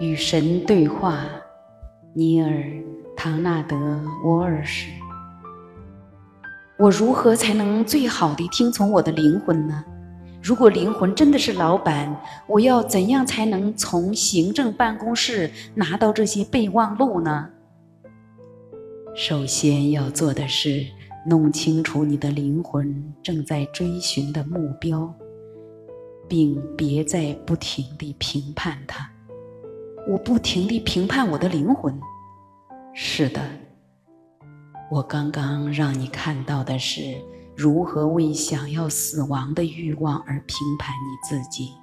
与神对话，尼尔·唐纳德·沃尔什。我如何才能最好的听从我的灵魂呢？如果灵魂真的是老板，我要怎样才能从行政办公室拿到这些备忘录呢？首先要做的是弄清楚你的灵魂正在追寻的目标，并别再不停地评判它。我不停地评判我的灵魂。是的，我刚刚让你看到的是如何为想要死亡的欲望而评判你自己。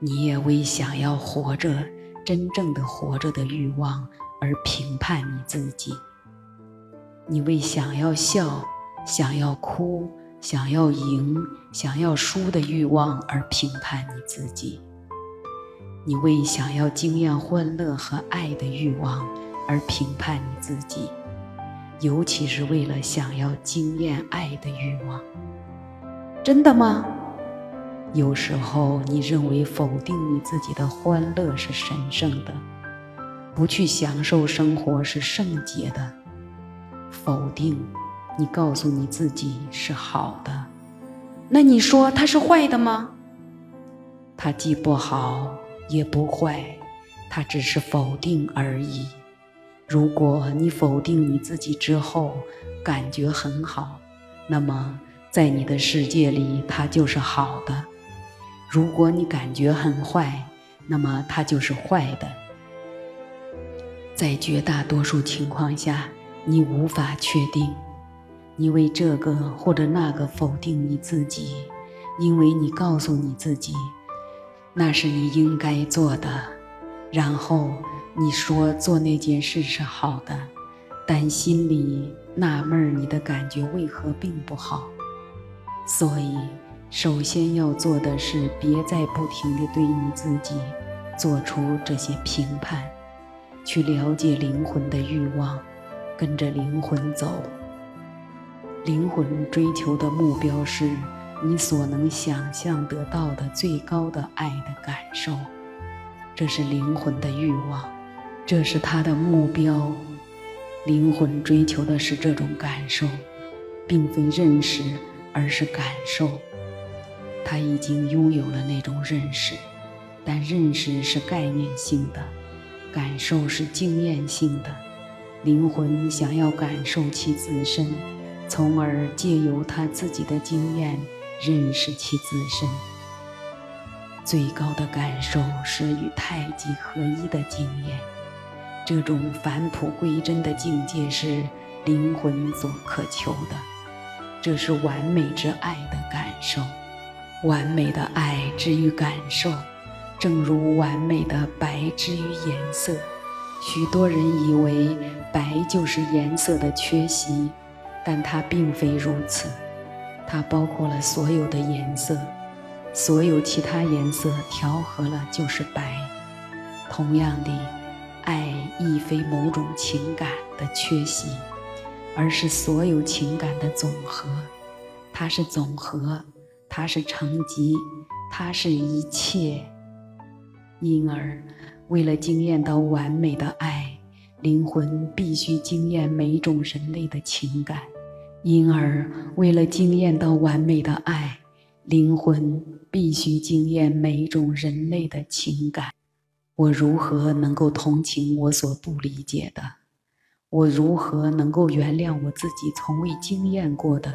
你也为想要活着、真正的活着的欲望而评判你自己。你为想要笑、想要哭、想要赢、想要输的欲望而评判你自己。你为想要经验欢乐和爱的欲望而评判你自己，尤其是为了想要经验爱的欲望。真的吗？有时候你认为否定你自己的欢乐是神圣的，不去享受生活是圣洁的。否定，你告诉你自己是好的，那你说它是坏的吗？它既不好。也不坏，它只是否定而已。如果你否定你自己之后感觉很好，那么在你的世界里它就是好的；如果你感觉很坏，那么它就是坏的。在绝大多数情况下，你无法确定，你为这个或者那个否定你自己，因为你告诉你自己。那是你应该做的，然后你说做那件事是好的，但心里纳闷你的感觉为何并不好。所以，首先要做的是别再不停地对你自己做出这些评判，去了解灵魂的欲望，跟着灵魂走。灵魂追求的目标是。你所能想象得到的最高的爱的感受，这是灵魂的欲望，这是他的目标。灵魂追求的是这种感受，并非认识，而是感受。他已经拥有了那种认识，但认识是概念性的，感受是经验性的。灵魂想要感受其自身，从而借由他自己的经验。认识其自身，最高的感受是与太极合一的经验。这种返璞归真的境界是灵魂所渴求的，这是完美之爱的感受。完美的爱之于感受，正如完美的白之于颜色。许多人以为白就是颜色的缺席，但它并非如此。它包括了所有的颜色，所有其他颜色调和了就是白。同样的，爱亦非某种情感的缺席，而是所有情感的总和。它是总和，它是成绩，它是一切。因而，为了惊艳到完美的爱，灵魂必须惊艳每种人类的情感。因而，为了惊艳到完美的爱，灵魂必须惊艳每一种人类的情感。我如何能够同情我所不理解的？我如何能够原谅我自己从未经验过的？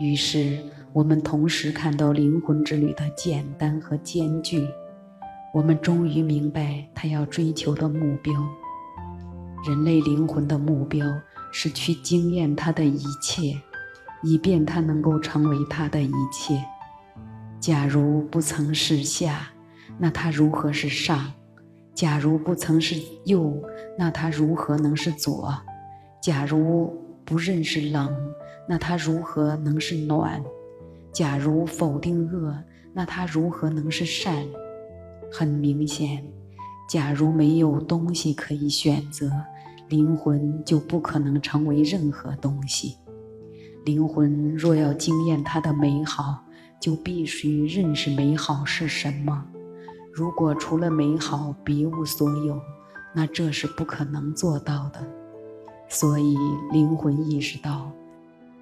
于是，我们同时看到灵魂之旅的简单和艰巨。我们终于明白他要追求的目标——人类灵魂的目标。是去经验他的一切，以便他能够成为他的一切。假如不曾是下，那他如何是上？假如不曾是右，那他如何能是左？假如不认识冷，那他如何能是暖？假如否定恶，那他如何能是善？很明显，假如没有东西可以选择。灵魂就不可能成为任何东西。灵魂若要惊艳它的美好，就必须认识美好是什么。如果除了美好别无所有，那这是不可能做到的。所以灵魂意识到，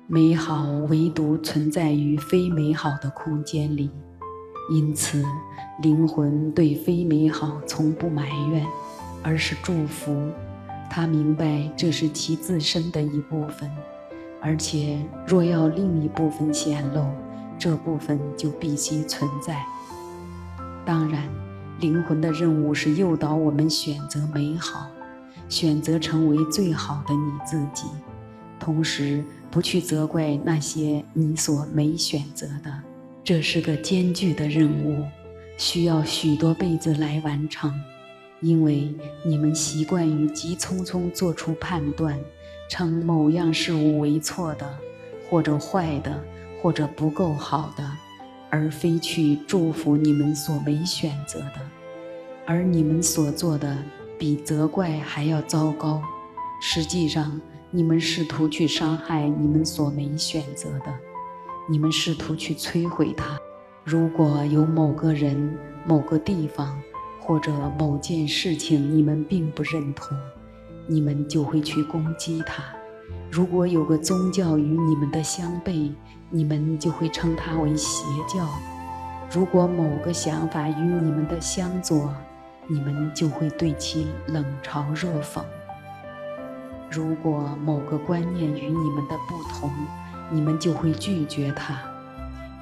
美好唯独存在于非美好的空间里，因此灵魂对非美好从不埋怨，而是祝福。他明白这是其自身的一部分，而且若要另一部分显露，这部分就必须存在。当然，灵魂的任务是诱导我们选择美好，选择成为最好的你自己，同时不去责怪那些你所没选择的。这是个艰巨的任务，需要许多辈子来完成。因为你们习惯于急匆匆做出判断，称某样事物为错的，或者坏的，或者不够好的，而非去祝福你们所没选择的。而你们所做的比责怪还要糟糕。实际上，你们试图去伤害你们所没选择的，你们试图去摧毁它。如果有某个人、某个地方，或者某件事情你们并不认同，你们就会去攻击它；如果有个宗教与你们的相悖，你们就会称它为邪教；如果某个想法与你们的相左，你们就会对其冷嘲热讽；如果某个观念与你们的不同，你们就会拒绝它。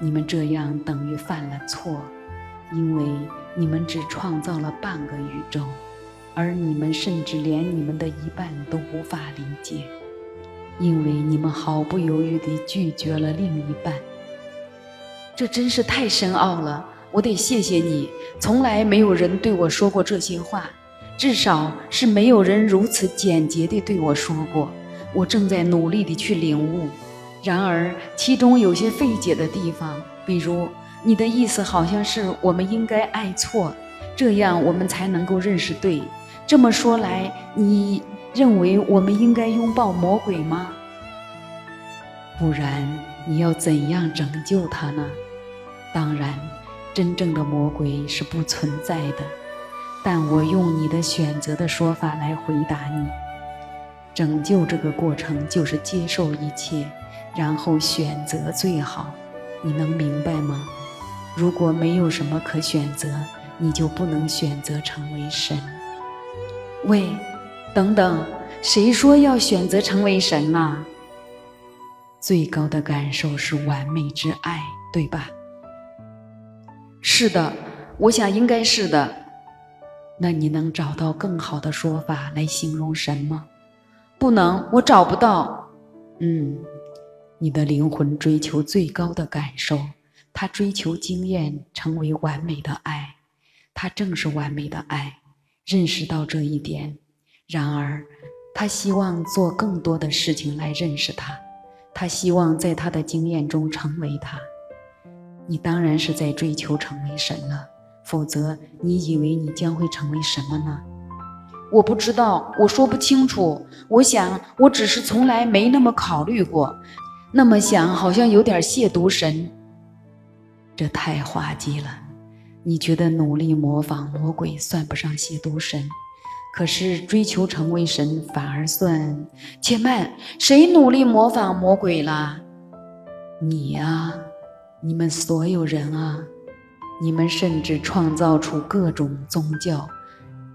你们这样等于犯了错。因为你们只创造了半个宇宙，而你们甚至连你们的一半都无法理解，因为你们毫不犹豫地拒绝了另一半。这真是太深奥了，我得谢谢你。从来没有人对我说过这些话，至少是没有人如此简洁地对我说过。我正在努力地去领悟，然而其中有些费解的地方，比如。你的意思好像是我们应该爱错，这样我们才能够认识对。这么说来，你认为我们应该拥抱魔鬼吗？不然你要怎样拯救他呢？当然，真正的魔鬼是不存在的。但我用你的选择的说法来回答你：拯救这个过程就是接受一切，然后选择最好。你能明白吗？如果没有什么可选择，你就不能选择成为神。喂，等等，谁说要选择成为神呢？最高的感受是完美之爱，对吧？是的，我想应该是的。那你能找到更好的说法来形容神吗？不能，我找不到。嗯，你的灵魂追求最高的感受。他追求经验，成为完美的爱。他正是完美的爱，认识到这一点。然而，他希望做更多的事情来认识他。他希望在他的经验中成为他。你当然是在追求成为神了，否则你以为你将会成为什么呢？我不知道，我说不清楚。我想，我只是从来没那么考虑过。那么想，好像有点亵渎神。这太滑稽了！你觉得努力模仿魔鬼算不上亵渎神，可是追求成为神反而算。且慢，谁努力模仿魔鬼了？你啊，你们所有人啊，你们甚至创造出各种宗教。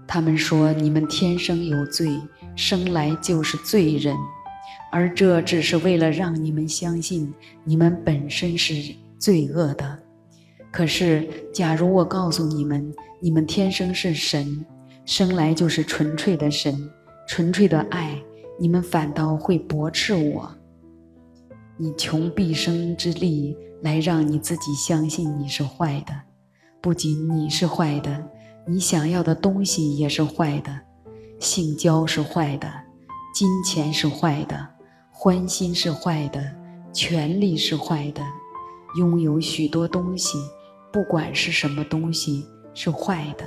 他们说你们天生有罪，生来就是罪人，而这只是为了让你们相信你们本身是罪恶的。可是，假如我告诉你们，你们天生是神，生来就是纯粹的神，纯粹的爱，你们反倒会驳斥我。你穷毕生之力来让你自己相信你是坏的，不仅你是坏的，你想要的东西也是坏的，性交是坏的，金钱是坏的，欢心是坏的，权力是坏的，拥有许多东西。不管是什么东西是坏的，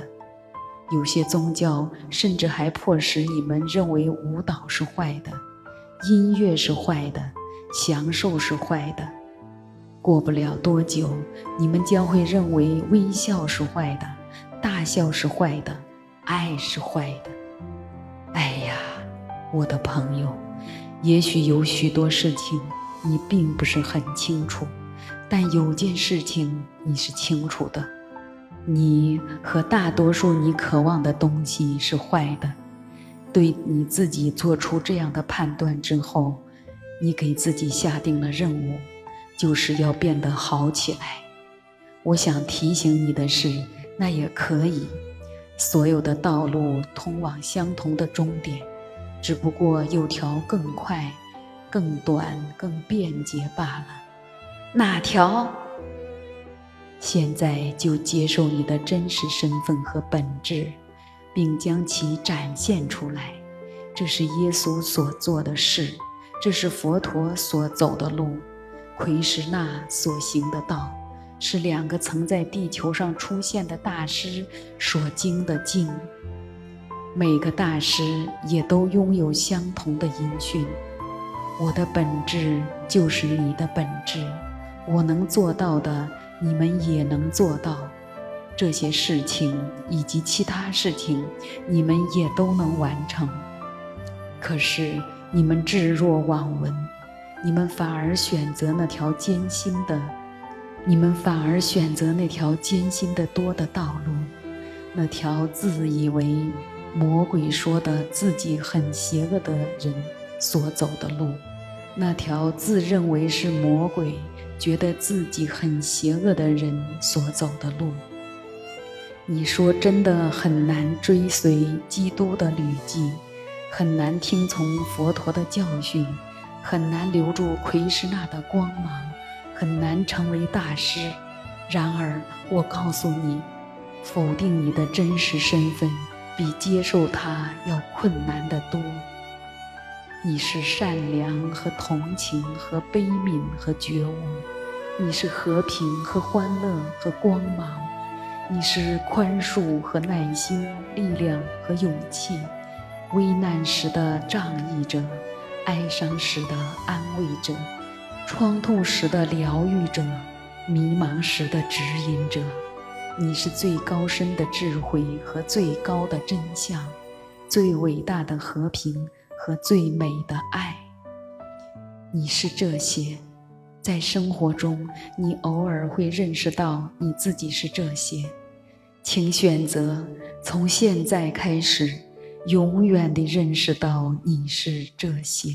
有些宗教甚至还迫使你们认为舞蹈是坏的，音乐是坏的，享受是坏的。过不了多久，你们将会认为微笑是坏的，大笑是坏的，爱是坏的。哎呀，我的朋友，也许有许多事情你并不是很清楚，但有件事情你是清楚的：你和大多数你渴望的东西是坏的。对你自己做出这样的判断之后，你给自己下定了任务，就是要变得好起来。我想提醒你的是，那也可以。所有的道路通往相同的终点，只不过有条更快、更短、更便捷罢了。哪条？现在就接受你的真实身份和本质。并将其展现出来，这是耶稣所做的事，这是佛陀所走的路，奎师那所行的道，是两个曾在地球上出现的大师所经的境。每个大师也都拥有相同的音讯。我的本质就是你的本质，我能做到的，你们也能做到。这些事情以及其他事情，你们也都能完成。可是你们置若罔闻，你们反而选择那条艰辛的，你们反而选择那条艰辛的多的道路，那条自以为魔鬼说的自己很邪恶的人所走的路，那条自认为是魔鬼觉得自己很邪恶的人所走的路。你说真的很难追随基督的履迹，很难听从佛陀的教训，很难留住奎师那的光芒，很难成为大师。然而，我告诉你，否定你的真实身份，比接受它要困难得多。你是善良和同情和悲悯和觉悟，你是和平和欢乐和光芒。你是宽恕和耐心、力量和勇气，危难时的仗义者，哀伤时的安慰者，创痛时的疗愈者，迷茫时的指引者。你是最高深的智慧和最高的真相，最伟大的和平和最美的爱。你是这些。在生活中，你偶尔会认识到你自己是这些，请选择从现在开始，永远地认识到你是这些。